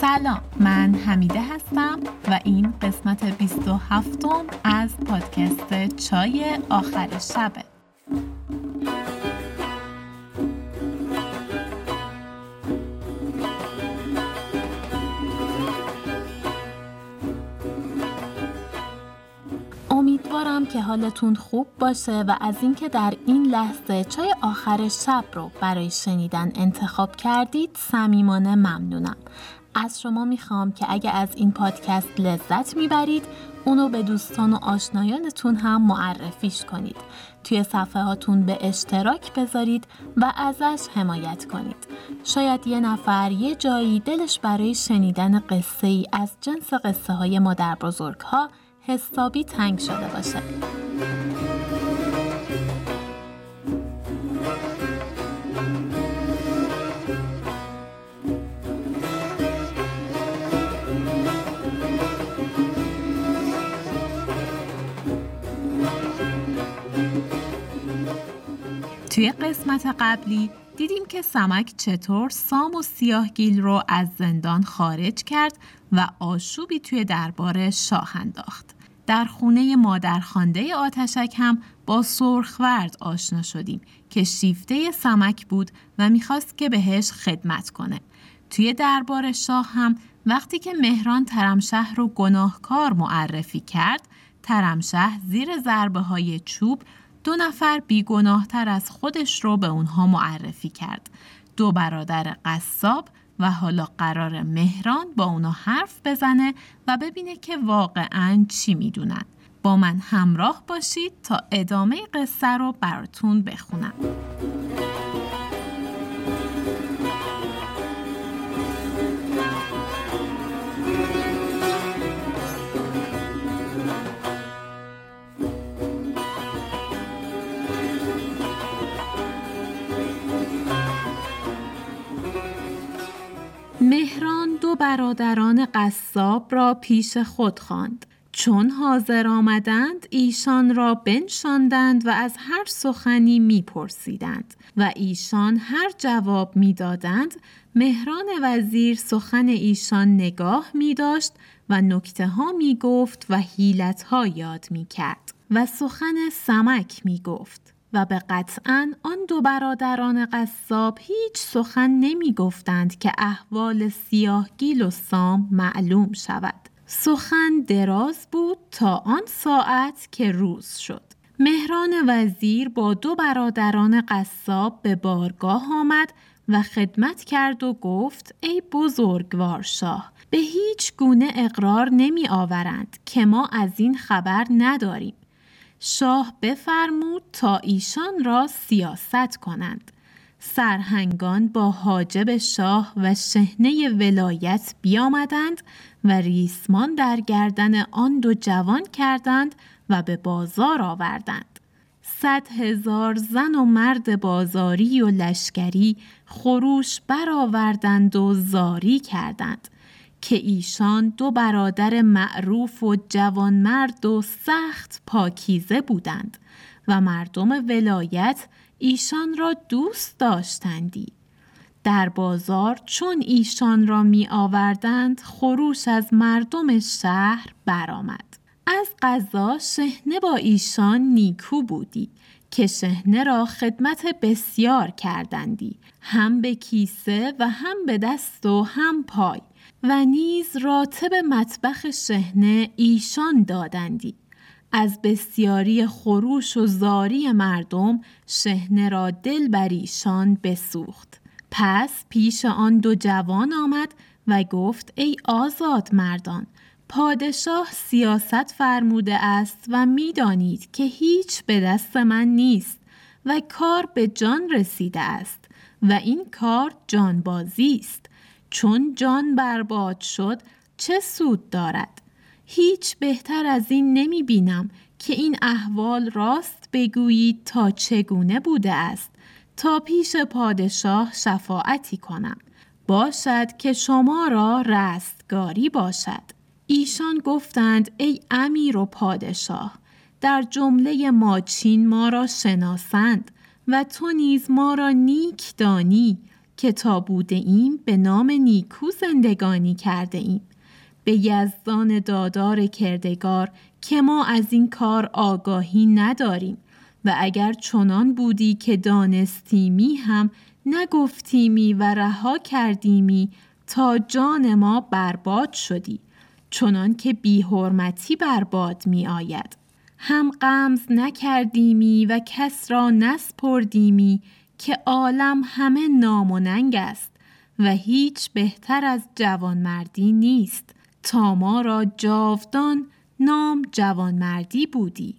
سلام من حمیده هستم و این قسمت 27 از پادکست چای آخر شبه. امیدوارم که حالتون خوب باشه و از اینکه در این لحظه چای آخر شب رو برای شنیدن انتخاب کردید صمیمانه ممنونم. از شما می‌خوام که اگه از این پادکست لذت می‌برید اونو به دوستان و آشنایانتون هم معرفیش کنید. توی صفحه هاتون به اشتراک بذارید و ازش حمایت کنید. شاید یه نفر یه جایی دلش برای شنیدن قصه ای از جنس قصه های مادر بزرگ ها حسابی تنگ شده باشه. توی قسمت قبلی دیدیم که سمک چطور سام و سیاهگیل رو از زندان خارج کرد و آشوبی توی دربار شاه انداخت. در خونه مادرخوانده آتشک هم با سرخورد آشنا شدیم که شیفته سمک بود و می‌خواست که بهش خدمت کنه. توی دربار شاه هم وقتی که مهران ترمشهر رو گناهکار معرفی کرد ترمشه زیر ضربه های چوب دو نفر بیگناهتر از خودش رو به اونها معرفی کرد. دو برادر قصاب و حالا قرار مهران با اونا حرف بزنه و ببینه که واقعا چی می‌دونن. با من همراه باشید تا ادامه قصه رو براتون بخونم. برادران قصاب را پیش خود خواند. چون حاضر آمدند ایشان را بنشاندند و از هر سخنی میپرسیدند و ایشان هر جواب می‌دادند مهران وزیر سخن ایشان نگاه می داشت و نکته ها می گفت و حیلت ها یاد می کرد و سخن سمک می گفت. و به قطعا آن دو برادران قصاب هیچ سخن نمی گفتند که احوال سیاهگیل و سام معلوم شود. سخن دراز بود تا آن ساعت که روز شد. مهران وزیر با دو برادران قصاب به بارگاه آمد و خدمت کرد و گفت ای بزرگوار شاه به هیچ گونه اقرار نمی آورند که ما از این خبر نداریم. شاه بفرمود تا ایشان را سیاست کنند. سرهنگان با حاجب شاه و شهنه ولایت بیامدند و ریسمان در گردن آن دو جوان کردند و به بازار آوردند. صد هزار زن و مرد بازاری و لشکری خروش برآوردند و زاری کردند که ایشان دو برادر معروف و جوانمرد و سخت پاکیزه بودند و مردم ولایت ایشان را دوست داشتندی. در بازار چون ایشان را می آوردند خروش از مردم شهر برآمد. از قضا شهنه با ایشان نیکو بودی که شهنه را خدمت بسیار کردندی هم به کیسه و هم به دست و هم پای و نیز راتب مطبخ شهنه ایشان دادندی. از بسیاری خروش و زاری مردم شهنه را دل بر ایشان بسوخت. پس پیش آن دو جوان آمد و گفت ای آزاد مردان پادشاه سیاست فرموده است و می‌دانید که هیچ به دست من نیست و کار به جان رسیده است و این کار جانبازی است. چون جان برباد شد چه سود دارد؟ هیچ بهتر از این نمی بینم که این احوال راست بگویید تا چگونه بوده است. تا پیش پادشاه شفاعتی کنم. باشد که شما را رستگاری باشد. ایشان گفتند ای امیر و پادشاه در جمله ماچین ما را شناسند و تو نیز ما را نیک دانی که تا بوده ایم به نام نیکو زندگانی کرده ایم. به یزدان دادار کردگار که ما از این کار آگاهی نداریم و اگر چنان بودی که دانستیمی هم نگفتیمی و رها کردیمی تا جان ما برباد شدی چنان که بیحرمتی برباد می آید. هم قمز نکردیمی و کس را نسپردیمی که عالم همه نام و است و هیچ بهتر از جوانمردی نیست. تا ما را جاودان نام جوانمردی بودی.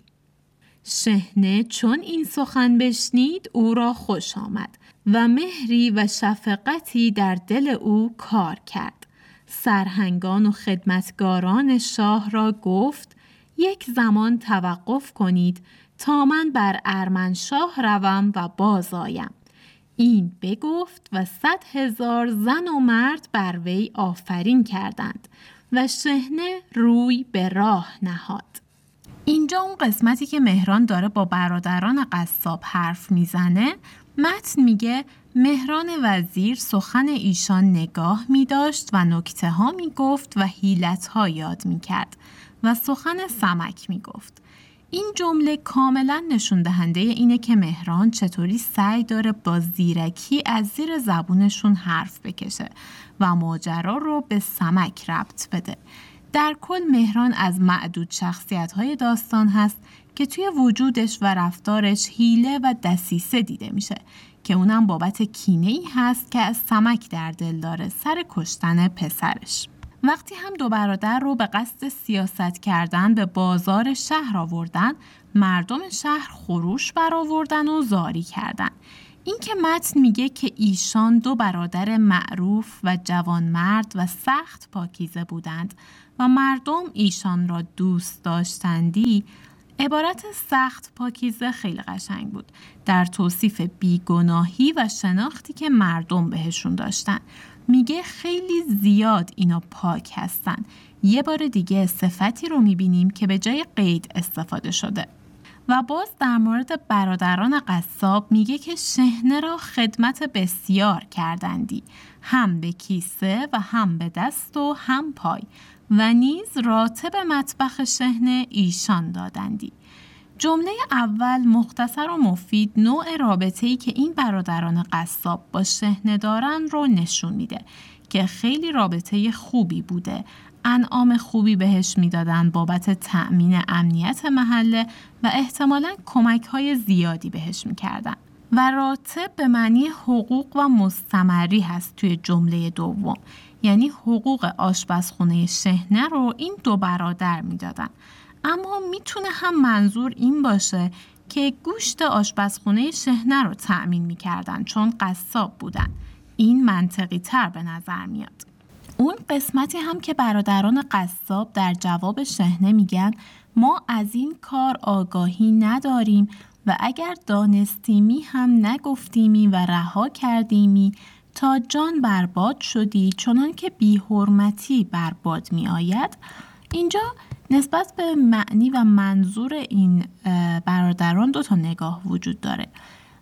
شهنه چون این سخن بشنید او را خوش آمد و مهری و شفقتی در دل او کار کرد. سرهنگان و خدمتگاران شاه را گفت یک زمان توقف کنید تا من بر ارمنشاه روم و باز آیم این بگفت و صد هزار زن و مرد بر وی آفرین کردند و شهنه روی به راه نهاد اینجا اون قسمتی که مهران داره با برادران قصاب حرف می‌زنه متن میگه مهران وزیر سخن ایشان نگاه می داشت و نکته ها می گفت و حیلت ها یاد می کرد و سخن سمک می گفت. این جمله کاملا نشون دهنده اینه که مهران چطوری سعی داره با زیرکی از زیر زبونشون حرف بکشه و ماجرا رو به سمک ربط بده. در کل مهران از معدود شخصیت های داستان هست که توی وجودش و رفتارش حیله و دسیسه دیده میشه که اونم بابت کینه ای هست که از سمک در دل داره سر کشتن پسرش. وقتی هم دو برادر رو به قصد سیاست کردن به بازار شهر آوردن مردم شهر خروش برآوردن و زاری کردن. این که متن میگه که ایشان دو برادر معروف و جوانمرد و سخت پاکیزه بودند و مردم ایشان را دوست داشتندی عبارت سخت پاکیزه خیلی قشنگ بود. در توصیف بیگناهی و شناختی که مردم بهشون داشتن. میگه خیلی زیاد اینا پاک هستن. یه بار دیگه صفتی رو می‌بینیم که به جای قید استفاده شده. و باز در مورد برادران قصاب میگه که شهنه را خدمت بسیار کردندی. هم به کیسه و هم به دست و هم پای. و نیز راتب مطبخ شهنه ایشان دادندی. جمله اول مختصر و مفید نوع رابطه ای که این برادران قصاب با شهنه دارن رو نشون میده که خیلی رابطه خوبی بوده. انعام خوبی بهش می‌دادن بابت تأمین امنیت محله و احتمالا کمک های زیادی بهش می‌کردن. و راتب به معنی حقوق و مستمری هست توی جمله دوم. یعنی حقوق آشپزخونه شهنه رو این دو برادر می‌دادن. اما می‌تونه هم منظور این باشه که گوشت آشپزخونه شهنه رو تأمین می‌کردن چون قصاب بودن. این منطقی تر به نظر میاد. اون قسمتی هم که برادران قصاب در جواب شهنه میگن ما از این کار آگاهی نداریم و اگر دانستیمی هم نگفتیمی و رها کردیمی تا جان برباد شدی چنان که بیحرمتی برباد می آید اینجا نسبت به معنی و منظور این برادران دو تا نگاه وجود داره.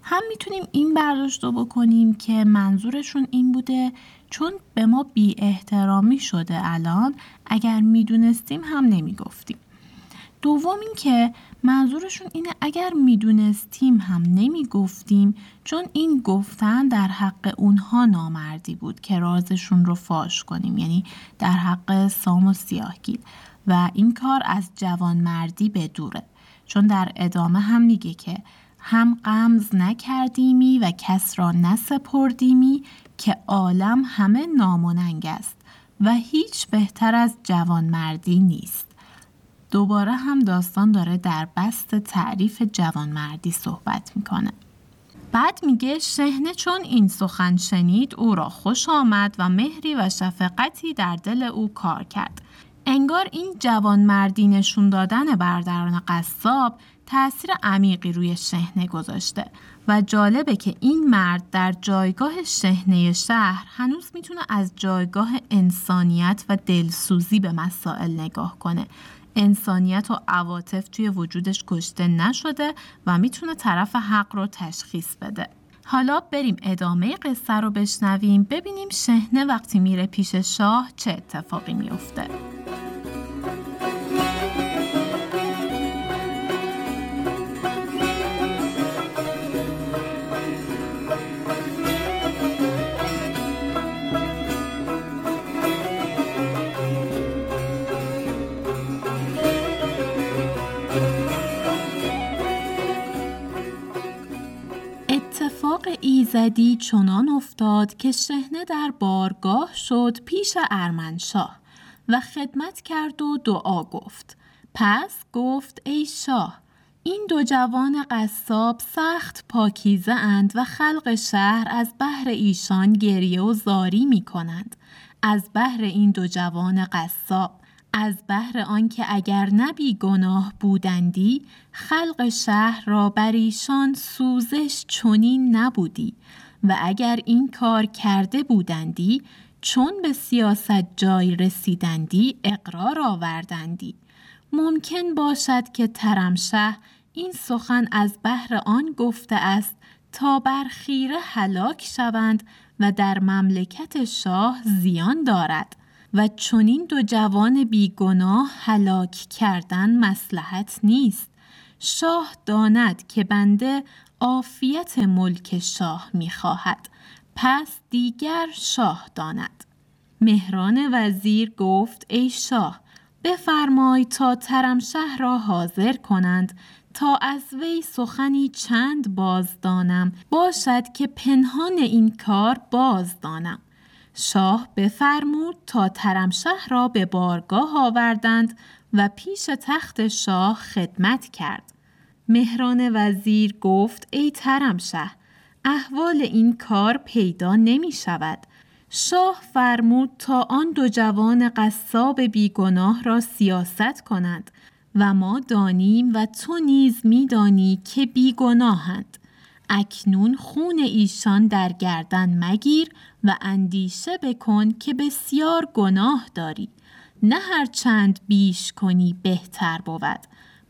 هم می‌تونیم این برداشت رو بکنیم که منظورشون این بوده چون به ما بی احترامی شده الان اگر می‌دونستیم هم نمی‌گفتیم. دوم این که منظورشون اینه اگر می‌دونستیم هم نمی‌گفتیم چون این گفتن در حق اونها نامردی بود که رازشون رو فاش کنیم یعنی در حق سام و سیاهگیر. و این کار از جوانمردی به دوره چون در ادامه هم میگه که هم قمز نکردیمی و کس را نسپردیمی که عالم همه ناموننگ است و هیچ بهتر از جوانمردی نیست. دوباره هم داستان داره در بست تعریف جوانمردی صحبت می‌کنه. بعد میگه شهنه چون این سخن شنید او را خوش آمد و مهری و شفقتی در دل او کار کرد. انگار این جوانمردی نشون دادن برادران قصاب تأثیر عمیقی روی شهنه گذاشته و جالبه که این مرد در جایگاه شهنه شهر هنوز می‌تونه از جایگاه انسانیت و دلسوزی به مسائل نگاه کنه. انسانیت و عواطف توی وجودش کشته نشده و می‌تونه طرف حق رو تشخیص بده. حالا بریم ادامه قصه رو بشنویم ببینیم شهنه وقتی میره پیش شاه چه اتفاقی میفته. ایزدی چنان افتاد که شهنه در بارگاه شد پیش ارمنشاه و خدمت کرد و دعا گفت پس گفت ای شاه این دو جوان قصاب سخت پاکیزه اند و خلق شهر از بحر ایشان گریه و زاری می کنند. از بحر این دو جوان قصاب از بهر آنکه اگر نبی گناه بودندی خلق شهر را بر ایشان سوزش چنین نبودی و اگر این کار کرده بودندی چون به سیاست جای رسیدندی اقرار آوردندی. ممکن باشد که ترمشه این سخن از بهر آن گفته است تا بر خیره هلاک شوند و در مملکت شاه زیان دارد. و چونین دو جوان بیگناه هلاک کردن مسلحت نیست. شاه داند که بنده عافیت ملک شاه می‌خواهد. پس دیگر شاه داند. مهران وزیر گفت ای شاه بفرمای تا ترمشه را حاضر کنند. تا از وی سخنی چند باز دانم باشد که پنهان این کار باز دانم شاه بفرمود تا ترمشه را به بارگاه آوردند و پیش تخت شاه خدمت کرد. مهران وزیر گفت ای ترمشه احوال این کار پیدا نمی شود. شاه فرمود تا آن دو جوان قصاب بیگناه را سیاست کنند و ما دانیم و تو نیز میدانی که بیگناهند. اکنون خون ایشان در گردن مگیر و اندیشه بکن که بسیار گناه داری. نه هر چند بیش کنی بهتر بود.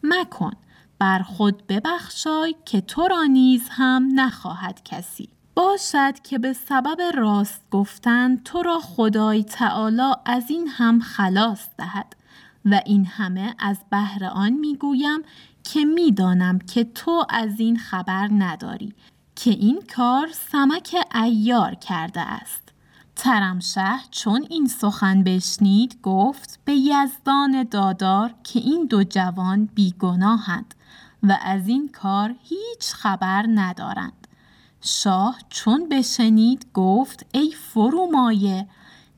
مکن بر خود ببخشای که تو را نیز هم نخواهد کسی. باشد که به سبب راست گفتن تو را خدای تعالی از این هم خلاص دهد. و این همه از بهر آن می‌گویم که می‌دانم که تو از این خبر نداری. که این کار سمک ایار کرده است. ترمشه چون این سخن بشنید گفت به یزدان دادار که این دو جوان بیگناهند و از این کار هیچ خبر ندارند. شاه چون بشنید گفت ای فرومایه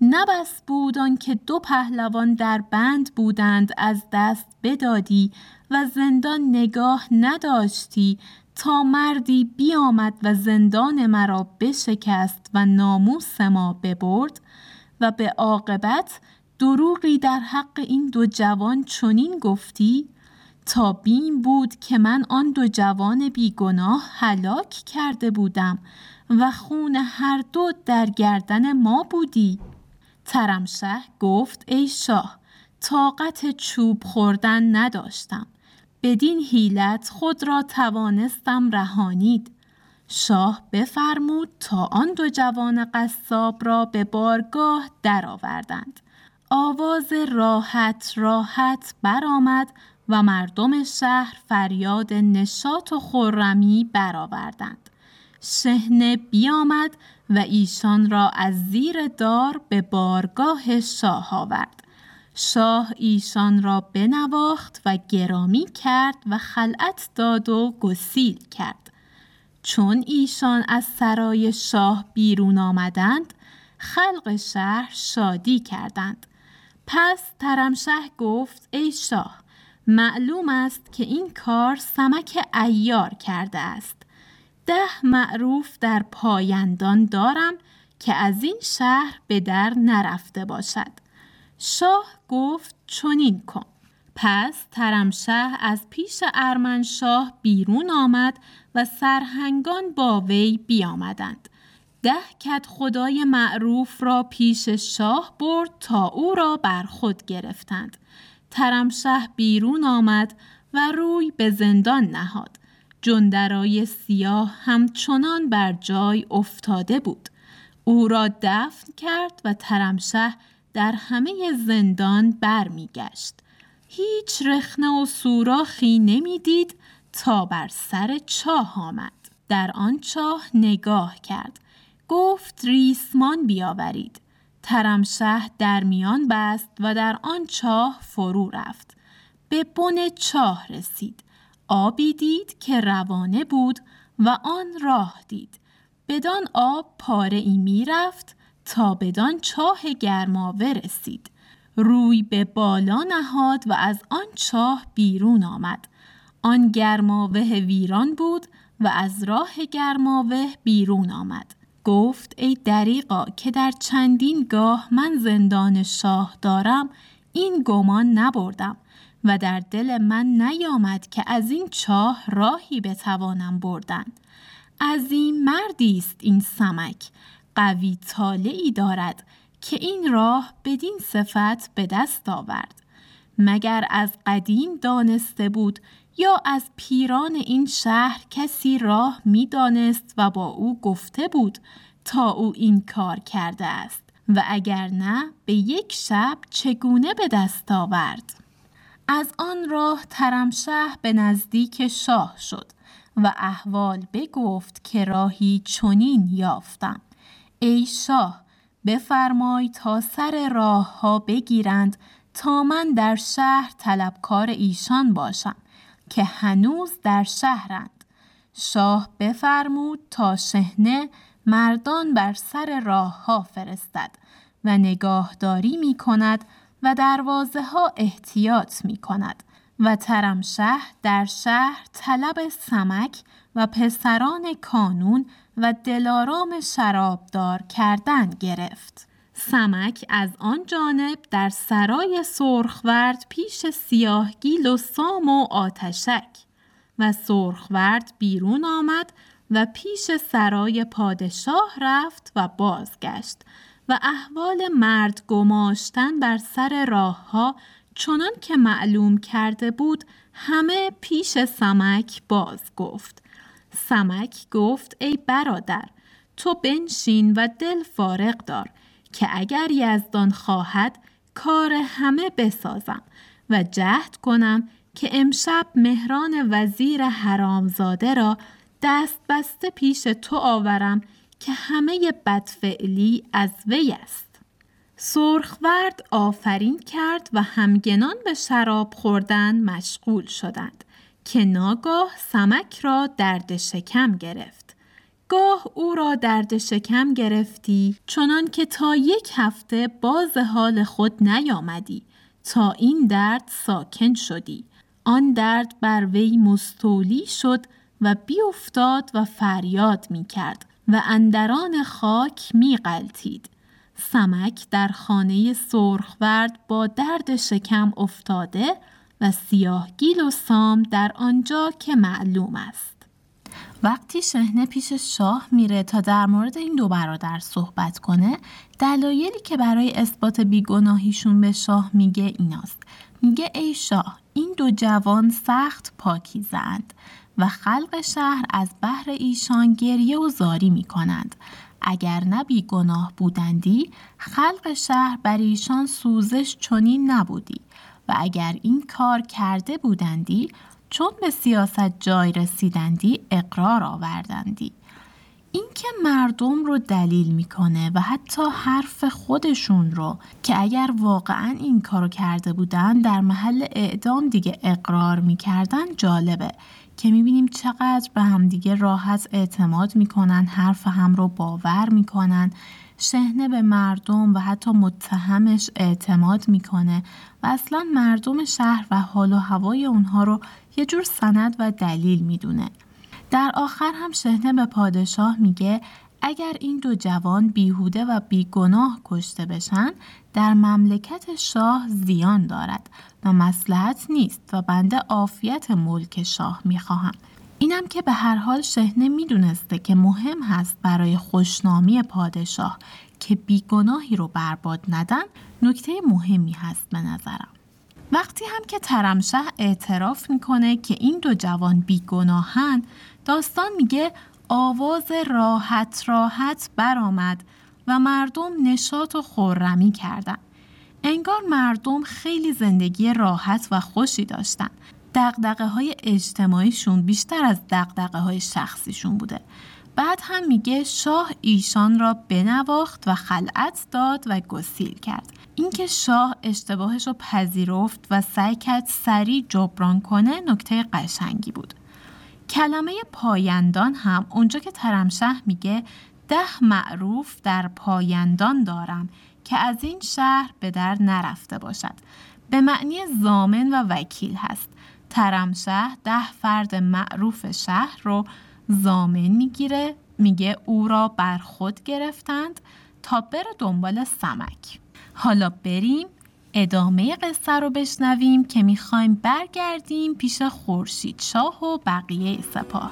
نبس بود که دو پهلوان در بند بودند از دست بدادی و زندان نگاه نداشتی تا مردی بیامد و زندان مرا بشکست و ناموس ما ببرد و به عاقبت دروغی در حق این دو جوان چنین گفتی تا بیم بود که من آن دو جوان بیگناه هلاک کرده بودم و خون هر دو در گردن ما بودی. ترمشه گفت ای شاه طاقت چوب خوردن نداشتم. بدین حیلت خود را توانستم رهانید. شاه بفرمود تا آن دو جوان قصاب را به بارگاه درآوردند. آواز راحت راحت برآمد و مردم شهر فریاد نشاط و خرمی برآوردند. شهنه بیامد و ایشان را از زیر دار به بارگاه شاه آورد. شاه ایشان را بنواخت و گرامی کرد و خلعت داد و گسیل کرد. چون ایشان از سرای شاه بیرون آمدند خلق شهر شادی کردند. پس ترمشه گفت ای شاه معلوم است که این کار سمک ایار کرده است. ده معروف در پایندان دارم که از این شهر به در نرفته باشد. شاه گفت چنین کن. پس ترمشه از پیش ارمنشاه بیرون آمد و سرهنگان با وی بیامدند. ده کت خدای معروف را پیش شاه برد تا او را بر خود گرفتند. ترمشه بیرون آمد و روی به زندان نهاد. جندرای سیاه همچنان بر جای افتاده بود. او را دفن کرد و ترمشه در همه زندان برمیگشت. هیچ رخنه و سوراخی نمی‌دید تا بر سر چاه آمد. در آن چاه نگاه کرد. گفت ریسمان بیاورید. ترمشه در میان بست و در آن چاه فرو رفت. به بن چاه رسید. آبی دید که روانه بود و آن راه دید. بدان آب پاره ای می رفت تا بدان چاه گرماوه رسید. روی به بالا نهاد و از آن چاه بیرون آمد. آن گرماوه ویران بود و از راه گرماوه بیرون آمد. گفت ای دریقا که در چندین گاه من زندان شاه دارم این گمان نبردم و در دل من نیامد که از این چاه راهی بتوانم بردن از این مردی است این سمک قوی طالعی دارد که این راه بدین صفت به دست آورد. مگر از قدیم دانسته بود یا از پیران این شهر کسی راه می‌دانست و با او گفته بود تا او این کار کرده است و اگر نه به یک شب چگونه به دست آورد؟ از آن راه ترمشه به نزدیک شاه شد و احوال بگفت که راهی چنین یافتم. ای شاه بفرمای تا سر راه ها بگیرند تا من در شهر طلبکار ایشان باشم که هنوز در شهرند. شاه بفرمود تا شهنه مردان بر سر راه ها فرستد و نگاهداری می کند و دروازه ها احتیاط می کند و ترمشه در شهر طلب سمک و پسران کانون و دلارام شرابدار کردن گرفت. سمک از آن جانب در سرای سرخورد پیش سیاهگیل و سام و آتشک و سرخورد بیرون آمد و پیش سرای پادشاه رفت و بازگشت و احوال مرد گماشتن بر سر راه ها چنان که معلوم کرده بود همه پیش سمک باز گفت سمک گفت ای برادر تو بنشین و دل فارغ دار که اگر یزدان خواهد کار همه بسازم و جهد کنم که امشب مهران وزیر حرامزاده را دست بسته پیش تو آورم که همه بدفعلی از وی است. سرخورد آفرین کرد و همگنان به شراب خوردن مشغول شدند که ناگاه سمک را درد شکم گرفت. گاه او را درد شکم گرفتی چنان که تا یک هفته باز حال خود نیامدی تا این درد ساکن شدی. آن درد بر وی مستولی شد و بیافتاد و فریاد می کرد و اندران خاک می قلتید. سمک در خانه سرخورد با درد شکم افتاده و سیاهگیل و سام در آنجا که معلوم است. وقتی شهنه پیش شاه میره تا در مورد این دو برادر صحبت کنه دلایلی که برای اثبات بیگناهیشون به شاه میگه ایناست میگه ای شاه این دو جوان سخت پاکیزند و خلق شهر از بحر ایشان گریه و زاری می کنند. اگر نبی گناه بودندی خلق شهر بر ایشان سوزش چنین نبودی و اگر این کار کرده بودندی چون به سیاست جای رسیدندی اقرار آوردندی. اینکه مردم رو دلیل می‌کنه و حتی حرف خودشون رو که اگر واقعا این کارو کرده بودن در محل اعدام دیگه اقرار می‌کردن جالبه که می‌بینیم چقدر به همدیگه راحت اعتماد می‌کنن حرف هم رو باور می‌کنن. شهنه به مردم و حتی متهمش اعتماد می‌کنه و اصلا مردم شهر و حال و هوای اونها رو یه جور سند و دلیل می‌دونه. در آخر هم شهنه به پادشاه میگه اگر این دو جوان بیهوده و بیگناه کشته بشن در مملکت شاه زیان دارد و مسلحت نیست و بنده عافیت ملک شاه می‌خواهم اینم که به هر حال شهنه می‌دونسته که مهم هست برای خوشنامی پادشاه که بیگناهی رو برباد ندن نکته مهمی هست به نظرم وقتی هم که ترمشه اعتراف می‌کنه که این دو جوان بیگناهن داستان میگه آواز راحت راحت برآمد و مردم نشاط و خورمی کردند. انگار مردم خیلی زندگی راحت و خوشی داشتن. دقدقه های اجتماعیشون بیشتر از دقدقه های شخصیشون بوده. بعد هم میگه شاه ایشان را بنواخت و خلعت داد و گسیل کرد. اینکه شاه اشتباهش رو پذیرفت و سعی کرد سریع جبران کنه نکته قشنگی بود. کلمه پایندان هم اونجا که ترمشه میگه ده معروف در پایندان دارم که از این شهر به در نرفته باشد به معنی زامن و وکیل هست ترمشه ده فرد معروف شهر رو زامن می‌گیره میگه او را بر خود گرفتند تا بره دنبال سمک. حالا بریم ادامه قصه رو بشنویم که می‌خوایم برگردیم پیش خورشید شاه و بقیه سپاه.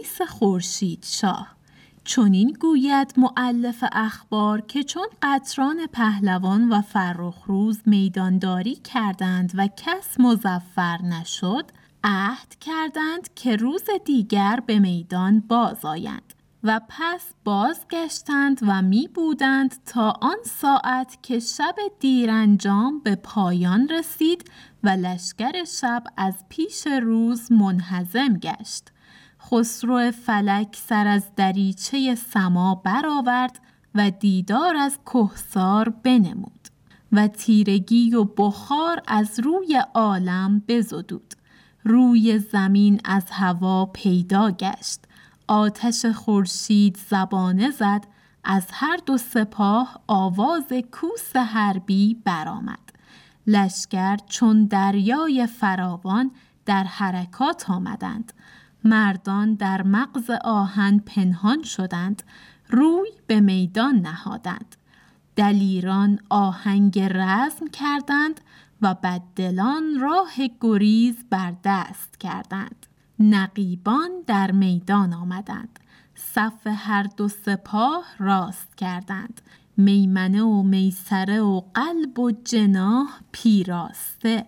حدیث خورشید شاه. چونین گوید معلف اخبار که چون قطران پهلوان و فرخروز میدانداری کردند و کس مزفر نشد عهد کردند که روز دیگر به میدان باز آیند و پس بازگشتند و می بودند تا آن ساعت که شب دیرانجام به پایان رسید و لشکر شب از پیش روز منحزم گشت. خسرو فلک سر از دریچه سما برآورد و دیدار از کهسار بنمود و تیرگی و بخار از روی عالم بزدود. روی زمین از هوا پیدا گشت. آتش خورشید زبانه زد. از هر دو سپاه آواز کوس حربی برآمد. لشکر چون دریای فراوان در حرکات آمدند. مردان در مغز آهن پنهان شدند روی به میدان نهادند. دلیران آهنگ رزم کردند و بددلان راه گریز بر دست کردند. نقیبان در میدان آمدند. صف هر دو سپاه راست کردند. میمنه و میسره و قلب و جناح پیراسته.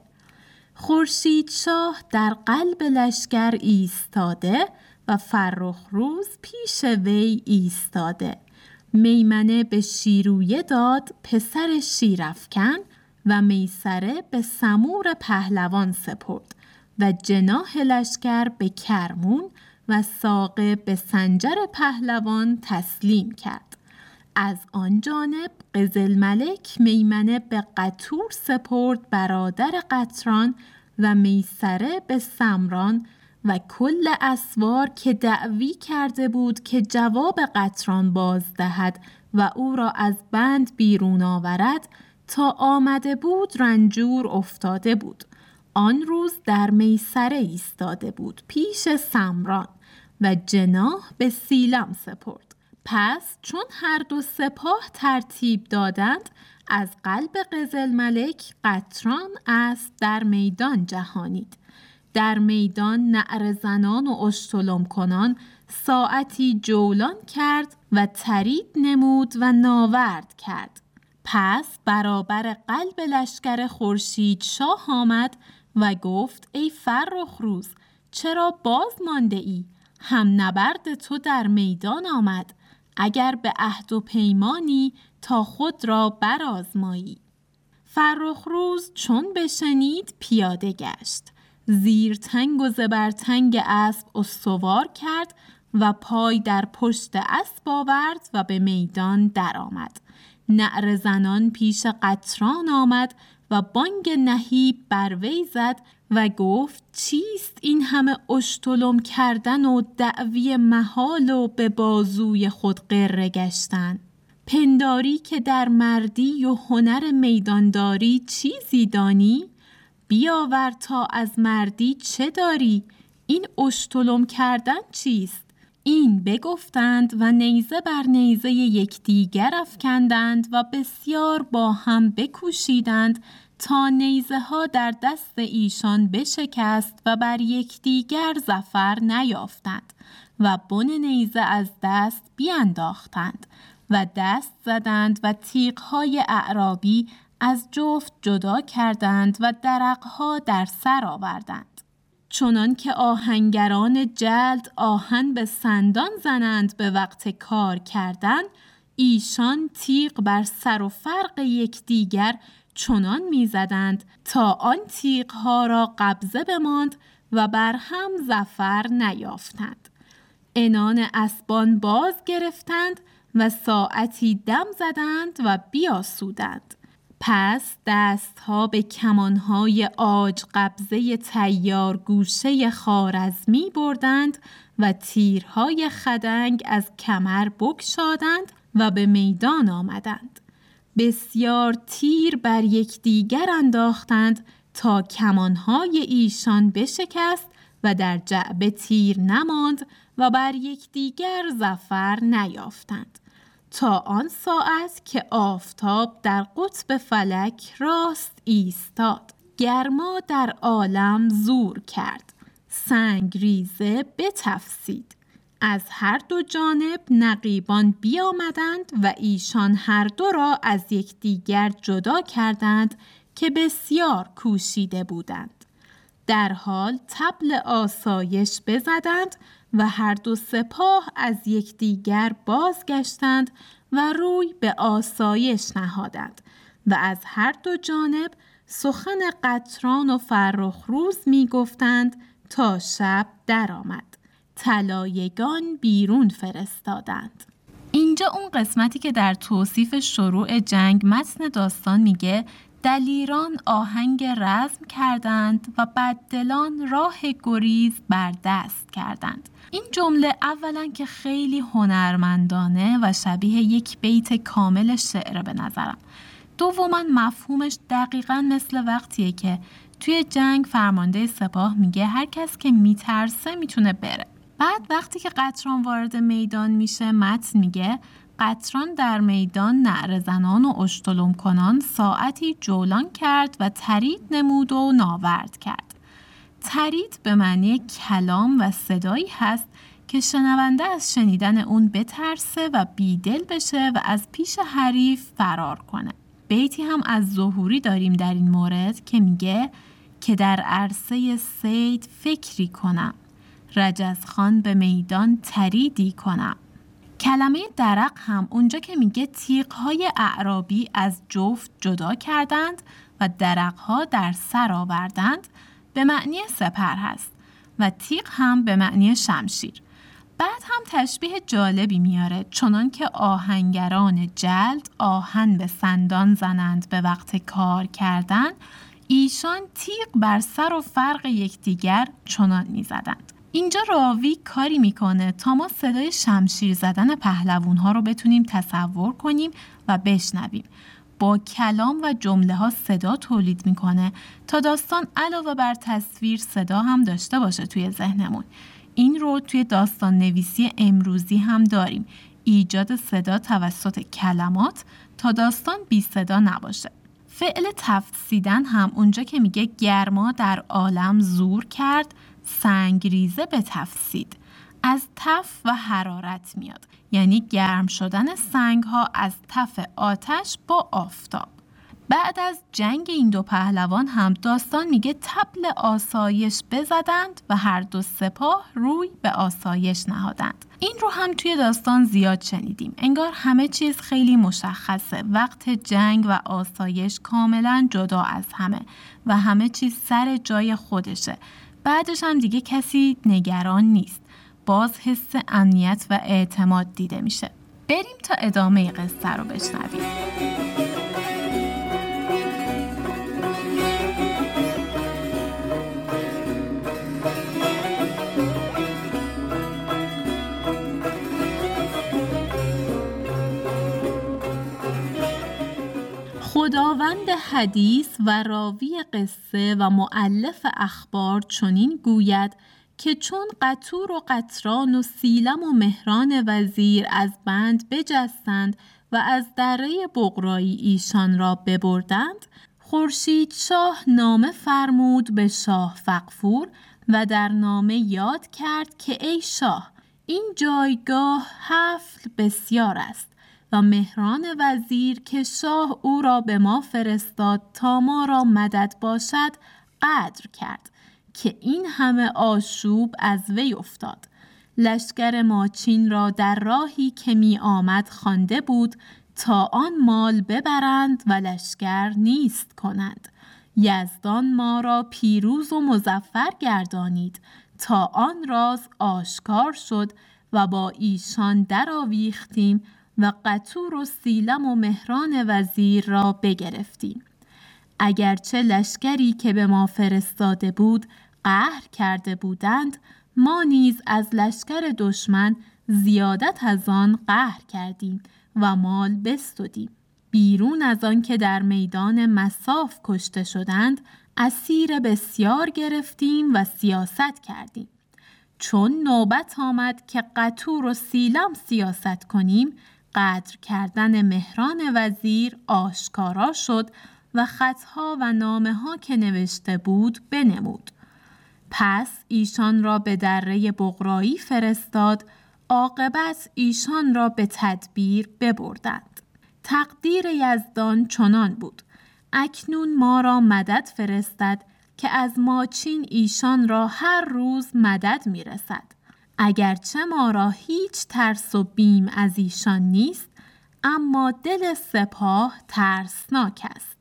خورشید شاه در قلب لشکر ایستاده و فرخ روز پیش وی ایستاده. میمنه به شیرویه داد پسر شیرفکن و میسره به سمور پهلوان سپرد و جناح لشکر به کرمون و ساقه به سنجر پهلوان تسلیم کرد. از آن جانب قزل ملک میمنه به قطور سپرد برادر قطران و میسره به سمران و کل اسوار که دعوی کرده بود که جواب قطران باز دهد و او را از بند بیرون آورد تا آمده بود رنجور افتاده بود. آن روز در میسره ایستاده بود پیش سمران و جناح به سیلم سپرد. پس چون هر دو سپاه ترتیب دادند از قلب قزل ملک قطران است در میدان جهانید. در میدان نعر زنان و اشتلم کنان ساعتی جولان کرد و ترید نمود و ناورد کرد. پس برابر قلب لشکر خورشید شاه آمد و گفت ای فرخ روز چرا باز مانده ای؟ هم نبرد تو در میدان آمد. اگر به عهد و پیمانی تا خود را برازمایی فرخ روز چون بشنید پیاده گشت. زیر تنگ و زبرتنگ اسب استوار کرد و پای در پشت اسب آورد و به میدان درآمد. نعر زنان پیش قطران آمد و بانگ نهیب بر وی زد و گفت چیست این همه اشتلم کردن و دعوی محال و به بازوی خود قره گشتن؟ پنداری که در مردی و هنر میدانداری چیزی دانی؟ بیاور تا از مردی چه داری؟ این اشتلم کردن چیست؟ این بگفتند و نیزه بر نیزه یکدیگر افکندند و بسیار با هم بکوشیدند تا نیزه ها در دست ایشان بشکست و بر یکدیگر زفر نیافتند و بن نیزه از دست بیانداختند و دست زدند و های اعرابی از جفت جدا کردند و درقها در سر آوردند. چنان که آهنگران جلد آهن به سندان زنند به وقت کار کردن ایشان تیغ بر سر و فرق یکدیگر چنان می‌زدند تا آن تیغ ها را قبضه بماند و بر هم زفر نیافتند انان اسبان باز گرفتند و ساعتی دم زدند و بیاسودند پس دستها به کمانهای آج قبضه تیار گوشه خارزمی بردند و تیرهای خدنگ از کمر بکشادند و به میدان آمدند. بسیار تیر بر یکدیگر انداختند تا کمانهای ایشان بشکست و در جعبه تیر نماند و بر یکدیگر زفر نیافتند. تا آن ساعت که آفتاب در قطب فلک راست ایستاد. گرما در عالم زور کرد. سنگ ریزه بتفسید. از هر دو جانب نقیبان بیامدند و ایشان هر دو را از یکدیگر جدا کردند که بسیار کوشیده بودند در حال تبل آسایش بزدند و هر دو سپاه از یکدیگر بازگشتند و روی به آسایش نهادند و از هر دو جانب سخن قطران و فرخروز می گفتند تا شب درآمد. طلایگان بیرون فرستادند. اینجا اون قسمتی که در توصیف شروع جنگ متن داستان میگه دلیران آهنگ رزم کردند و بددلان راه گریز بر دست کردند. این جمله اولا که خیلی هنرمندانه و شبیه یک بیت کامل شعر به نظرم. دوما مفهومش دقیقا مثل وقتیه که توی جنگ فرمانده سپاه میگه هر کس که میترسه می‌تونه بره. بعد وقتی که قطران وارد میدان میشه متن میگه قطران در میدان نعر زنان و اشتلم کنان ساعتی جولان کرد و ترید نمود و ناورد کرد. ترید به معنی کلام و صدایی هست که شنونده از شنیدن اون بترسه و بیدل بشه و از پیش حریف فرار کنه. بیتی هم از ظهوری داریم در این مورد که میگه که در عرصه سید فکری کنم رجزخان به میدان تریدی کنم. کلمه درق هم اونجا که میگه های اعرابی از جفت جدا کردند و ها در سر آوردند به معنی سپر هست و تیغ هم به معنی شمشیر. بعد هم تشبیه جالبی میاره چنان که آهنگران جلد آهن به سندان زنند به وقت کار کردن ایشان تیغ بر سر و فرق یکدیگر چنان می‌زدند. اینجا راوی کاری می‌کنه تا ما صدای شمشیر زدن پهلوون ها رو بتونیم تصور کنیم و بشنویم. با کلام و جمله ها صدا تولید می‌کنه تا داستان علاوه بر تصویر صدا هم داشته باشه توی ذهنمون. این رو توی داستان نویسی امروزی هم داریم. ایجاد صدا توسط کلمات تا داستان بی صدا نباشه. فعل تفسیدن هم اونجا که میگه گرما در عالم زور کرد سنگریزه به تفسید از تف و حرارت میاد. یعنی گرم شدن سنگ ها از تف آتش با آفتاب. بعد از جنگ این دو پهلوان هم داستان میگه تبل آسایش بزدند و هر دو سپاه روی به آسایش نهادند. این رو هم توی داستان زیاد شنیدیم. انگار همه چیز خیلی مشخصه. وقت جنگ و آسایش کاملا جدا از همه و همه چیز سر جای خودشه. بعدش هم دیگه کسی نگران نیست. باز حس امنیت و اعتماد دیده میشه. بریم تا ادامه قصه رو بشنویم. خداوند حدیث و راوی قصه و معلف اخبار چنین گوید که چون قطور و قطران و سیلم و مهران وزیر از بند بجستند و از دره بغرایی ایشان را ببردند خورشید شاه نامه فرمود به شاه فقفور و در نامه یاد کرد که ای شاه این جایگاه حفل بسیار است. و مهران وزیر که شاه او را به ما فرستاد تا ما را مدد باشد قدر کرد که این همه آشوب از وی افتاد. لشکر ماچین را در راهی که می آمد خوانده بود تا آن مال ببرند و لشکر نیست کنند. یزدان ما را پیروز و مزفر گردانید تا آن راز آشکار شد و با ایشان درآویختیم و قطور و سیلم و مهران وزیر را بگرفتیم. اگرچه لشکری که به ما فرستاده بود قهر کرده بودند ما نیز از لشکر دشمن زیادت از آن قهر کردیم و مال بستدیم. بیرون از آن که در میدان مساف کشته شدند اسیر بسیار گرفتیم و سیاست کردیم. چون نوبت آمد که قطور و سیلم سیاست کنیم قدر کردن مهران وزیر آشکارا شد و خطها و نامه ها که نوشته بود بنمود. پس ایشان را به دره بغرایی فرستاد عاقبت ایشان را به تدبیر ببردند. تقدیر یزدان چنان بود. اکنون ما را مدد فرستد که از ماچین ایشان را هر روز مدد می رسد. اگرچه ما را هیچ ترس و بیم از ایشان نیست اما دل سپاه ترسناک است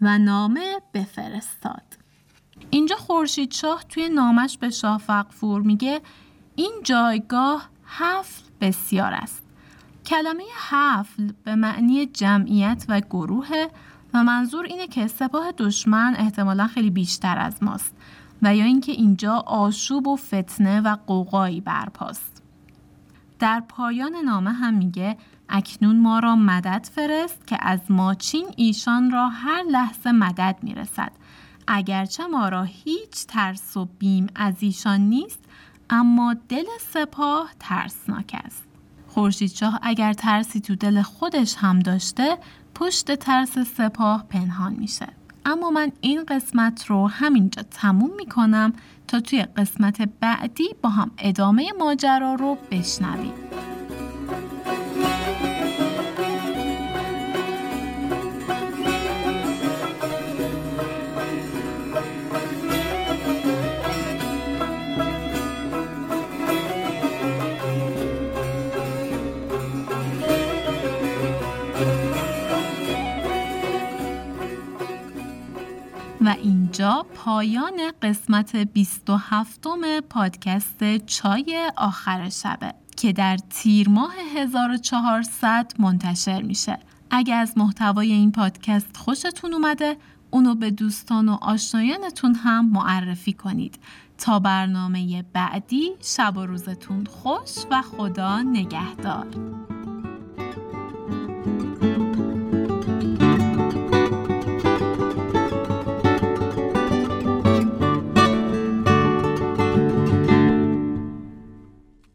و نامه بفرستاد. اینجا خورشید شاه توی نامش به شاه فقفور میگه این جایگاه حفل بسیار است. کلمه حفل به معنی جمعیت و گروه و منظور اینه که سپاه دشمن احتمالا خیلی بیشتر از ماست. و یا اینکه اینجا آشوب و فتنه و قوقایی برپاست. در پایان نامه هم میگه اکنون ما را مدد فرست که از ماچین ایشان را هر لحظه مدد می‌رسد. اگرچه ما را هیچ ترس و بیم از ایشان نیست اما دل سپاه ترسناک است. خورشیدشاه اگر ترسی تو دل خودش هم داشته پشت ترس سپاه پنهان میشه. اما من این قسمت رو همینجا تموم می‌کنم تا توی قسمت بعدی با هم ادامه ماجرا رو بشنویم. اینجا پایان قسمت 27 پادکست چای آخر شبه که در تیر ماه 1400 منتشر میشه. اگه از محتوای این پادکست خوشتون اومده اونو به دوستان و آشنایانتون هم معرفی کنید تا برنامه بعدی شب و روزتون خوش و خدا نگهدار